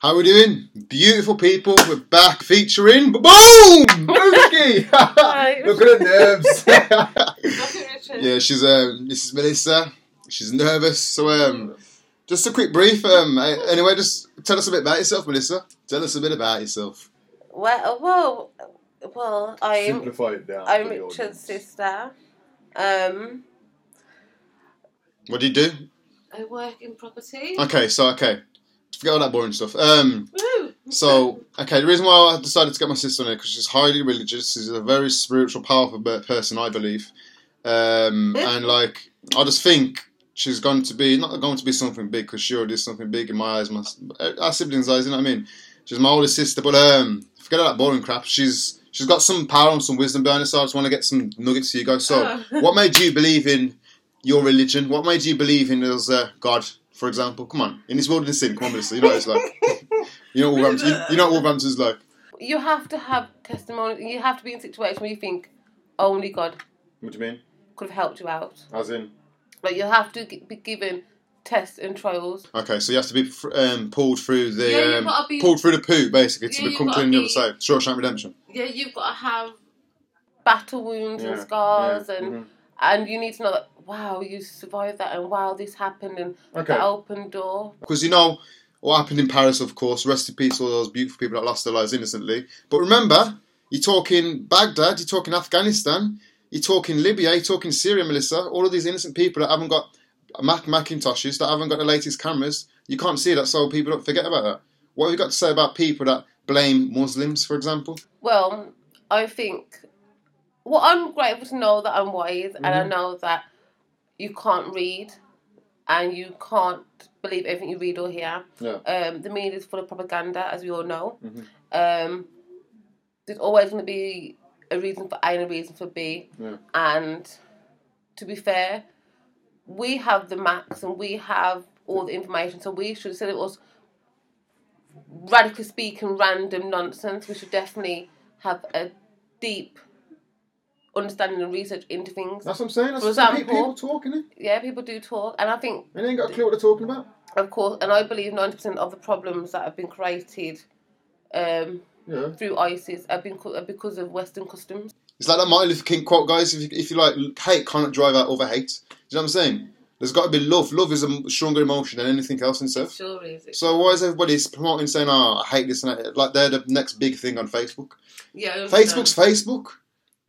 How are we doing? Beautiful people, we're back featuring Boom! Mookie! Look at her nerves. Yeah, she's um this is Melissa. She's nervous. So um just a quick brief. Um a- anyway, just tell us a bit about yourself, Melissa. Tell us a bit about yourself. Well, well, well, I'm Simplify it down. I'm Richard's sister. Um, What do you do? I work in property. Okay, so okay. Forget all that boring stuff. Um So, okay, the reason why I decided to get my sister on here because she's highly religious. She's a very spiritual, powerful person, I believe. Um, and like, I just think she's going to be not going to be something big because she already is something big in my eyes, my our siblings' eyes. You know what I mean? She's my older sister, but um, forget all that boring crap. She's she's got some power and some wisdom behind her. So I just want to get some nuggets to you guys. So, Oh. what made you believe in your religion? What made you believe in as uh, God, for example? Come on, in this world of sin, come on, Melissa. You know what it's like. You know what Wolverhampton, you, you know what Wolverhampton's like. You have to have testimony. You have to be in a situation where you think only God What do you mean? could have helped you out. As in? Like you have to be given tests and trials. Okay, so you have to be um, pulled through the Yeah, um, be- pulled through the poo basically to Yeah, you've become clean on the other side. Shawshank Redemption. Yeah, you've got to have battle wounds and scars, yeah, and mhm. And you need to know that wow, you survived that, and wow, this happened, and Okay. that open door. Because you know what happened in Paris, of course. Rest in peace, all those beautiful people that lost their lives innocently. But remember, you're talking Baghdad, you're talking Afghanistan, you're talking Libya, you're talking Syria, Melissa. All of these innocent people that haven't got Mac Macintoshes, that haven't got the latest cameras. You can't see that, so people don't forget about that. What have you got to say about people that blame Muslims, for example? Well, I think well, I'm grateful to know that I'm wise, and I Mhm. know that you can't read, and you can't believe everything you read or hear. Yeah. Um, the media is full of propaganda, as we all know. Mhm. Um, there's always going to be a reason for A and a reason for B. Yeah. And to be fair, we have the max and we have all the information, so we should instead of us radically speaking random nonsense, we should definitely have a deep understanding and research into things. That's what I'm saying. That's For example- people talking, it. Yeah, people do talk, and I think, And they ain't got a clue what they're talking about. of course, and I believe ninety percent of the problems that have been created um, Yeah. through ISIS have been co- are because of Western customs. It's like that Martin Luther King quote, guys. If you, if you like hate, can't drive out over hate. Do you know what I'm saying? There's got to be love. Love is a stronger emotion than anything else in itself. Sure is. It? So why is everybody promoting saying, "Oh, I hate this," and that? like they're the next big thing on Facebook? Yeah, I understand. Facebook's Facebook.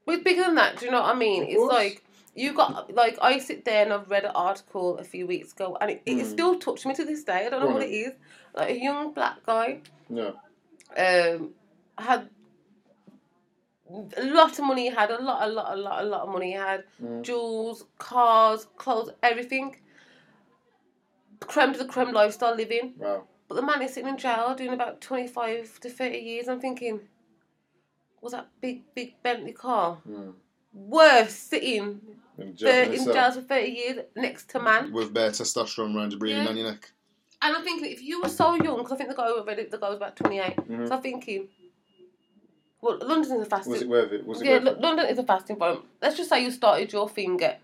But it's bigger than that. Do you know what I mean? Of It's course. like you got like I sit there and I've read an article a few weeks ago, and it, it Mm. still touched me to this day. I don't know Go what it is. Like a young black guy Yeah. um, had a lot of money. He had a lot, a lot, a lot, a lot of money. He had Mm. jewels, cars, clothes, everything. Creme to the creme lifestyle living. Wow. But the man is sitting in jail doing about 25 to 30 years. I'm thinking, was that big, big Bentley car Mm. worth sitting In for, jail in jail for 30 years next to man? with bare testosterone around your breathing Yeah. down your neck. And I'm thinking, if you were so young, because I think the guy already, the guy was about 28. Mhm. So I'm thinking, well, London's a fast. Was it worth it? Was it yeah, worth it? London is a fast environment. Let's just say you started your thing at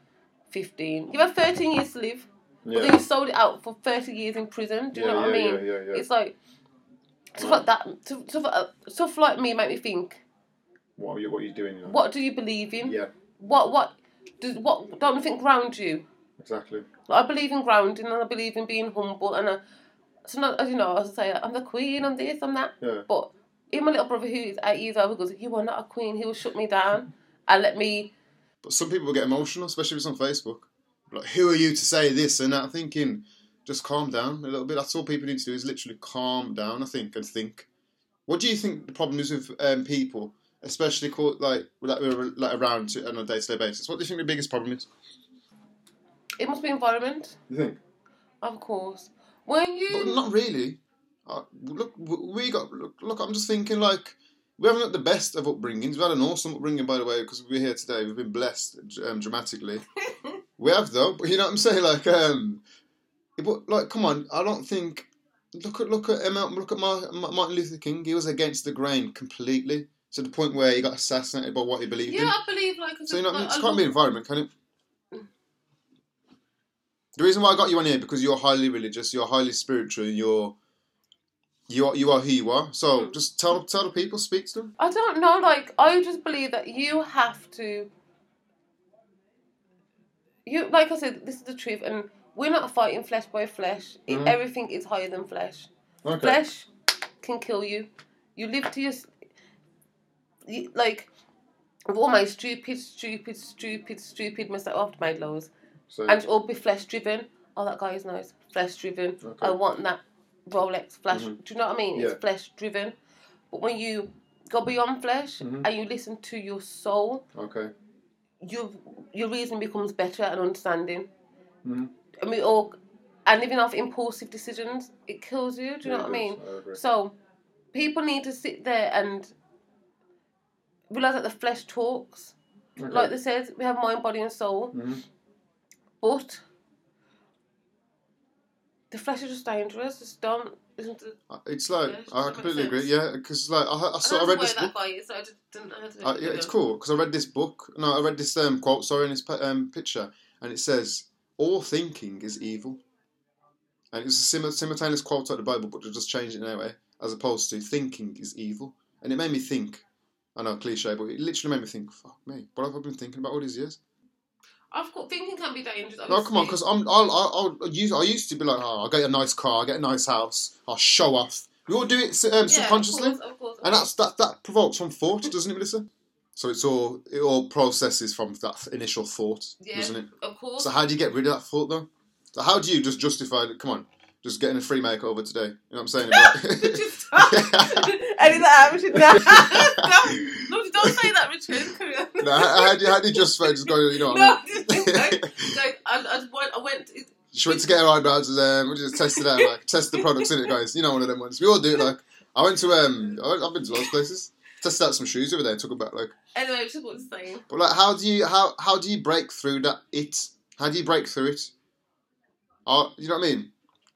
15. You have 13 years to live, but then you sold it out for 30 years in prison. Do you yeah, know what yeah, I mean? Yeah, yeah, yeah. It's like stuff like that. Stuff, stuff, uh, stuff like me make me think. What are you, what are you doing? You know? What do you believe in? Yeah, What what does what don't you think ground you? exactly. I believe in grounding and I believe in being humble and I, so not, as you know, as I say, I'm the queen, I'm this, I'm that. Yeah. But even my little brother who is eight years old goes, You are not a queen, he will shut me down and let me But some people get emotional, especially if it's on Facebook. Like, who are you to say this and that? I'm thinking, just calm down a little bit. That's all people need to do is literally calm down, I think, and think. What do you think the problem is with um, people, especially called, like, like, we're, like around to, on a day to day basis? What do you think the biggest problem is? it must be environment, You think? of course. When But you not really. Uh, look, we got look, look. I'm just thinking like we haven't got the best of upbringings. We've had an awesome upbringing, by the way, because we're here today. We've been blessed um, dramatically. we have though, but you know what I'm saying? Like, um, but like, come on. I don't think. Look at look at look at Mar- Martin Luther King. He was against the grain completely to the point where he got assassinated by what he believed Yeah, in. I believe like So you know, like, it I can't be environment, can it? The reason why I got you on here because you're highly religious, you're highly spiritual, you're You are you are who you are. So Mm. just tell tell the people, speak to them. I don't know. Like I just believe that you have to. You like I said, this is the truth, and we're not fighting flesh by flesh. Mhm. everything is higher than flesh. Okay. Flesh can kill you. You live to your. Like, of all my stupid, stupid, stupid, stupid mistakes, I've made loads, So and all be flesh driven. Oh, that guy is nice. Flesh driven. Okay. I want that Rolex flash. Mhm. Do you know what I mean? Yeah. It's flesh driven. But when you go beyond flesh Mhm. and you listen to your soul, okay. your your reason becomes better and understanding. Mhm. And we all and living off impulsive decisions, it kills you. Do you know what I mean? I. So people need to sit there and realize that the flesh talks. Okay. Like they said, we have mind, body, and soul, Mhm. but the flesh is just dangerous. It's don't. Isn't it? It's like Yeah, I completely agree. Yeah, because like I, I, I saw, I read this book. that is, so I just didn't know how to. Uh, yeah, it's cool because I read this book. No, I read this um, quote. Sorry, in this um, picture, and it says, "All thinking is evil." And it's a sim- simultaneous quote out of the Bible, but they just changed it in anyway, as opposed to "thinking is evil." And it made me think. I know cliche, but it literally made me think. Fuck me, what have I been thinking about all these years? I've got thinking can't be dangerous. No, come on, because I'm I'll, I'll, I'll use I used to be like, oh, I'll get a nice car, I'll get a nice house, I'll show off. We all do it um, subconsciously. Of course, of course, And that's that that provokes from thought, doesn't it, Melissa? So it's all it all processes from that initial thought, yeah, doesn't it? of course. So how do you get rid of that thought though? So how do you just justify it? Come on, just getting a free makeover today. You know what I'm saying? About- Just stop. Edit that out, Richard. No, no, don't say that, Richard. No, how do you how do you justify just going? You know what No, I mean? just like, like, I, I, went, I went. She went to get her eyebrows and um, we just tested out, like test the products in it, guys. You know one of them ones. We all do it. Like I went to um, I I've been to lots of places. Tested out some shoes the other day. Took about like, Anyway, which is what I'm saying. but like, how do you how how do you break through that it? How do you break through it? Oh, you know what I mean?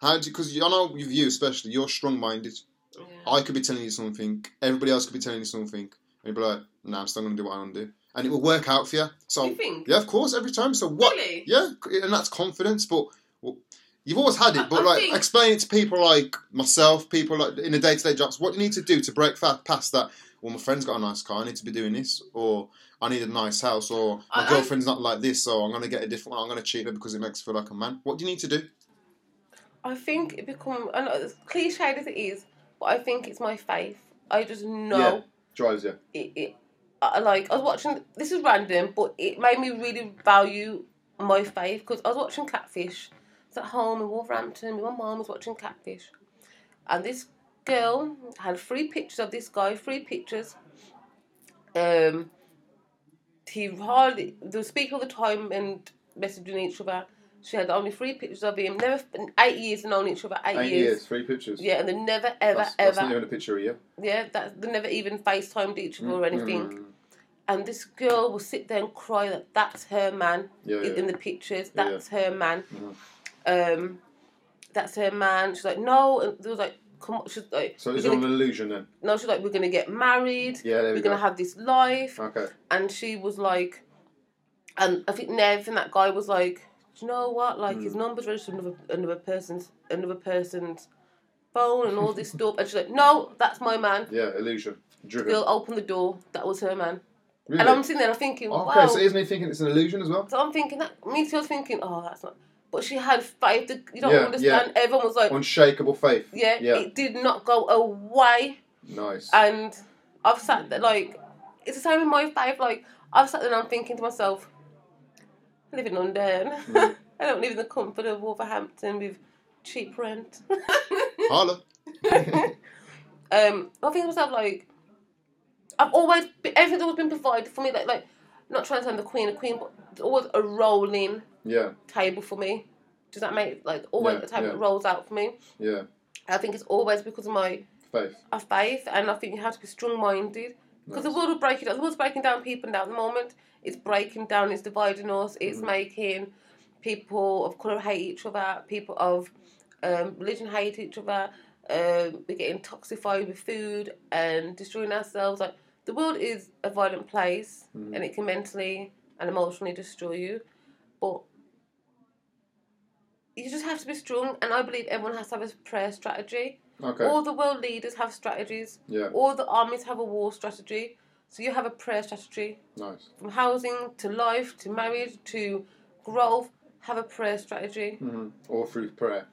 How do because I know with you especially, you're strong minded. Yeah. I could be telling you something, everybody else could be telling you something, and you'd be like, "Nah, I'm still gonna do what I want to do," and it will work out for you. So you think? yeah, of course, every time. So what? Really? Yeah, and that's confidence, but well, you've always had it. But I like, think- explain it to people like myself, people like in the day to day jobs. What do you need to do to break past that? Well, my friend's got a nice car. I need to be doing this, or I need a nice house, or my I- I- girlfriend's not like this, so I'm gonna get a different one. I'm gonna cheat her because it makes me feel like a man. What do you need to do? I think it become. I know as cliched as it is, but I think it's my faith. I just know Yeah. Drives you. it. it I, like I was watching. This is random, but it made me really value my faith because I was watching Catfish. I was at home in Wolverhampton. My mom was watching Catfish, and this girl had three pictures of this guy. Three pictures. Um. He hardly they speak all the time and messaging each other. She had only three pictures of him. Never eight years and known each other. Eight, Eight years. years, three pictures. Yeah, and they never ever that's, that's ever even a picture of you. yeah that they never even FaceTimed each other or anything. Mm. And this girl will sit there and cry that that's her man Yeah, in, yeah. in the pictures. Yeah, That's her man. Mhm. Um, that's her man. She's like no, and there was like come on. She's like So it's all an illusion then. no. She's like we're gonna get married. Yeah, there We're we gonna have this life. Okay. And she was like, and I think Nev and that guy was like, you know what? Like his Mm. number's registered another another person's another person's phone and all this stuff. And she's like, no, that's my man. Yeah, illusion. Driven. They'll open the door. That was her man. Really? And I'm sitting there, I'm thinking, okay, wow. so isn't he thinking it's an illusion as well? So I'm thinking that me too. I was thinking, oh, that's not. But she had faith. You don't Yeah, understand. Everyone was like, Unshakable faith. yeah, Yeah. it did not go away. Nice. And I've sat there like, it's the same in my faith. Like I've sat there and I'm thinking to myself, I live in London. Mm. I don't live in the comfort of Wolverhampton with cheap rent. Holla. um, I think to myself like, I've always been, everything's always been provided for me. Like like, not trying to sound the queen, a queen, but there's always a rolling yeah, table for me. Does that make like always Yeah, a table yeah. rolls out for me? yeah. I think it's always because of my Faith. of faith, and I think you have to be strong minded because the world will break it. The world's breaking down people now. At the moment, it's breaking down. It's dividing us. It's Mhm. making people of color hate each other. People of um, religion hate each other. Um, we're getting toxified with food and destroying ourselves. Like the world is a violent place, Mhm. and it can mentally and emotionally destroy you. But you just have to be strong, and I believe everyone has to have a prayer strategy. Okay. All the world leaders have strategies. yeah. All the armies have a war strategy. So you have a prayer strategy. Nice. From housing to life to marriage to growth, have a prayer strategy. hmm All through prayer.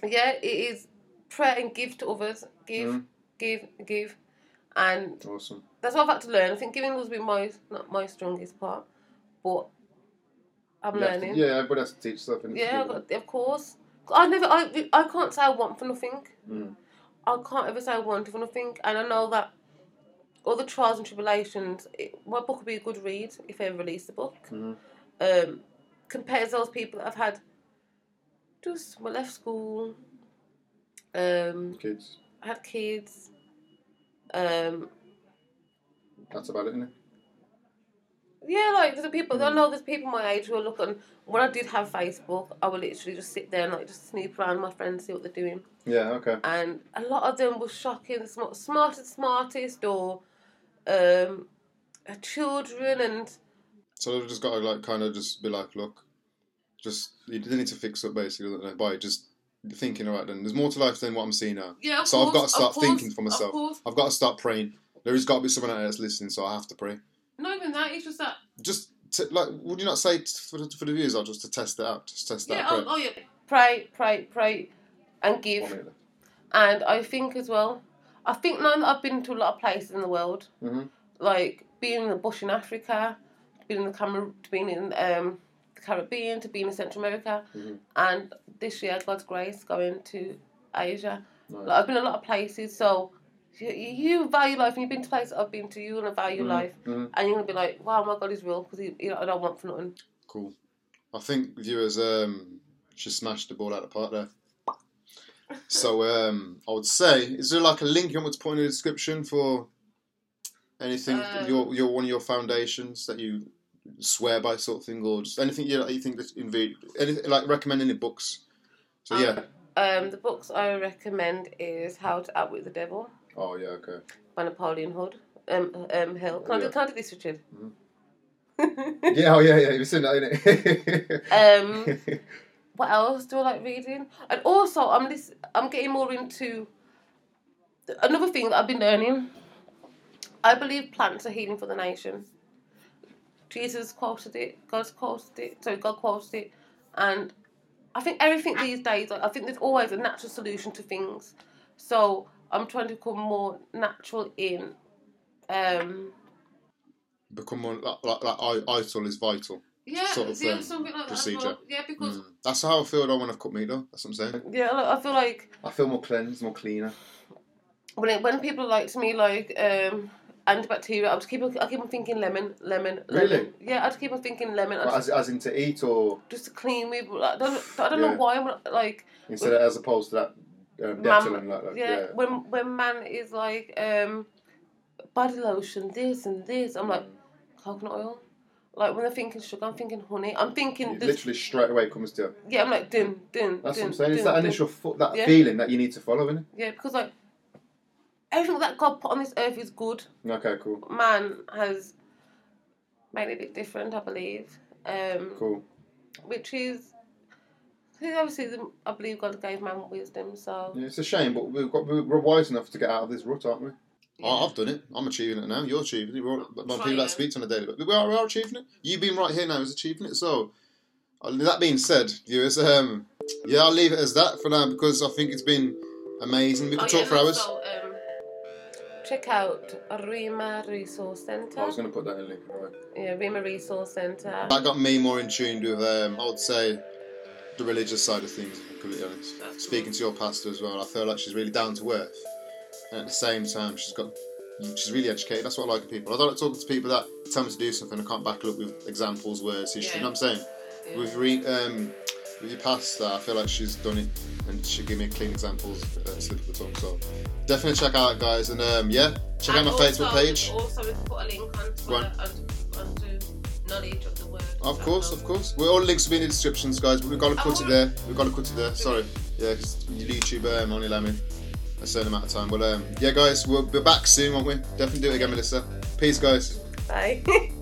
Yeah, it is prayer and give to others. Give, Mhm. give, give. And Awesome. that's what I've had to learn. I think giving has been my not my strongest part, but I'm You have to- learning. yeah, everybody has to teach stuff. Yeah, got- of course. I never, I, I can't say I want for nothing. Mm. I can't ever say I want for nothing, and I know that all the trials and tribulations. It, my book would be a good read if they ever release the book. Mhm. Um, compared to those people that have had just well, left school, um, Kids. I had kids, um, That's about it, isn't it? Yeah, like there's people. I Mm. know there's people my age who are looking. When I did have Facebook, I would literally just sit there and like just snoop around my friends, see what they're doing, Yeah. Okay. and a lot of them were shocking, smart, smartest, smartest, or um, uh, children, and So they've just got to like kind of just be like, look, just you they need to fix up basically by just thinking alright then. There's more to life than what I'm seeing now. yeah. So I've got to start thinking for myself. I've got to start praying. There has got to be someone out there that's listening, so I have to pray. Not even that. It's just that. Just to, like, would you not say for the, for the viewers or just to test it out, just test that Yeah. out? Oh, oh yeah. Pray, pray, pray, and give. And I think as well, I think now that I've been to a lot of places in the world, Mhm. like being in the bush in Africa, being in the Camer- being in um, the Caribbean, to being in Central America, Mhm. and this year, God's grace, going to Asia. Nice. Like, I've been a lot of places, so you, you value life, and you've been to places I've been to, you're gonna value Mhm. life, Mhm. and you're gonna be like, wow, my God is real, because you know, I don't want for nothing. Cool. I think viewers um she smashed the ball out of the park there. So um I would say, is there like a link you want to put in the description for anything Um, your your one of your foundations that you swear by sort of thing, or just anything you you think that inv- anything like recommend any books? So yeah. Um, the books I recommend is How to Outwit the Devil Oh yeah. Okay. by Napoleon Hood. Um, um, Hill. Can, I, Yeah. do, can I do this, Richard? Mhm. Yeah. Oh yeah. Yeah. You've seen that, innit? um, what else do I like reading? And also, I'm this. I'm getting more into another thing that I've been learning. I believe plants are healing for the nation. Jesus quoted it. God's quoted it. Sorry, God quoted it, and I think everything these days. I think there's always a natural solution to things. So I'm trying to become more natural in. Um, Become more like like, like I- ITIL is vital. Yeah, Sort of, yeah, um, something like procedure. well. Yeah, because Mm. That's how I feel though when I've cut meat though. That's what I'm saying. yeah, like, I feel like I feel more cleansed, more cleaner. when it, when people like to me like um antibacterial, I just keep I keep on thinking lemon, lemon, lemon. Really? Yeah, I just keep on thinking lemon. I Like, just, as, as in to eat, or just to clean me. but I don't I don't Yeah. know why. I'm like instead of, as opposed to that um, Dettol and like that. yeah, Yeah. when when man is like um body lotion, this and this, I'm like coconut oil. Like when they're thinking sugar, I'm thinking honey. I'm thinking this. literally straight away comes to. Yeah, I'm like dun dun. That's what I'm saying. It's that initial fo- that Yeah. feeling that you need to follow, isn't it? Yeah, because like everything that God put on this earth is good. Okay, cool, man has made it a bit different, I believe. Um, cool. Which is, obviously, the, I believe God gave man wisdom, so. Yeah, it's a shame, but we've got we're wise enough to get out of this rut, aren't we? I- I've done it. I'm achieving it now. You're achieving it. We're all, my people that speak to on a daily, but we are, we are achieving it. You being right here now is achieving it. So, uh, that being said, viewers, um, yeah, I'll leave it as that for now because I think it's been amazing. We could Oh, talk yeah, for hours. also, um, check out Rima Resource Centre. I was going to put that in link. Right. Yeah, Rima Resource Centre. That got me more in tune with, um, I would say, the religious side of things. If I'm completely honest. That's Speaking to your pastor as well, I feel like she's really down to earth, and at the same time, she's got. She's really educated. That's what I like in people. I don't like talking to people that tell me to do something. I can't back it up with examples, words, history. You know what I'm saying? Yeah. With re, um, with your pastor, I feel like she's done it, and she give me clean examples, uh, slip of the tongue. So definitely check out, guys, and um, yeah, check And out my also- Facebook page. Also, we put a link onto, onto, onto knowledge of the word. Of course, of course. Well, all links will be in the descriptions, guys. But we've got to cut Oh, it there. We've got to cut it there. Sorry, yeah, because YouTube um, only allow me a certain amount of time. But um, yeah, guys, we'll be back soon, won't we? Definitely do it again, Melissa. Peace, guys. Bye.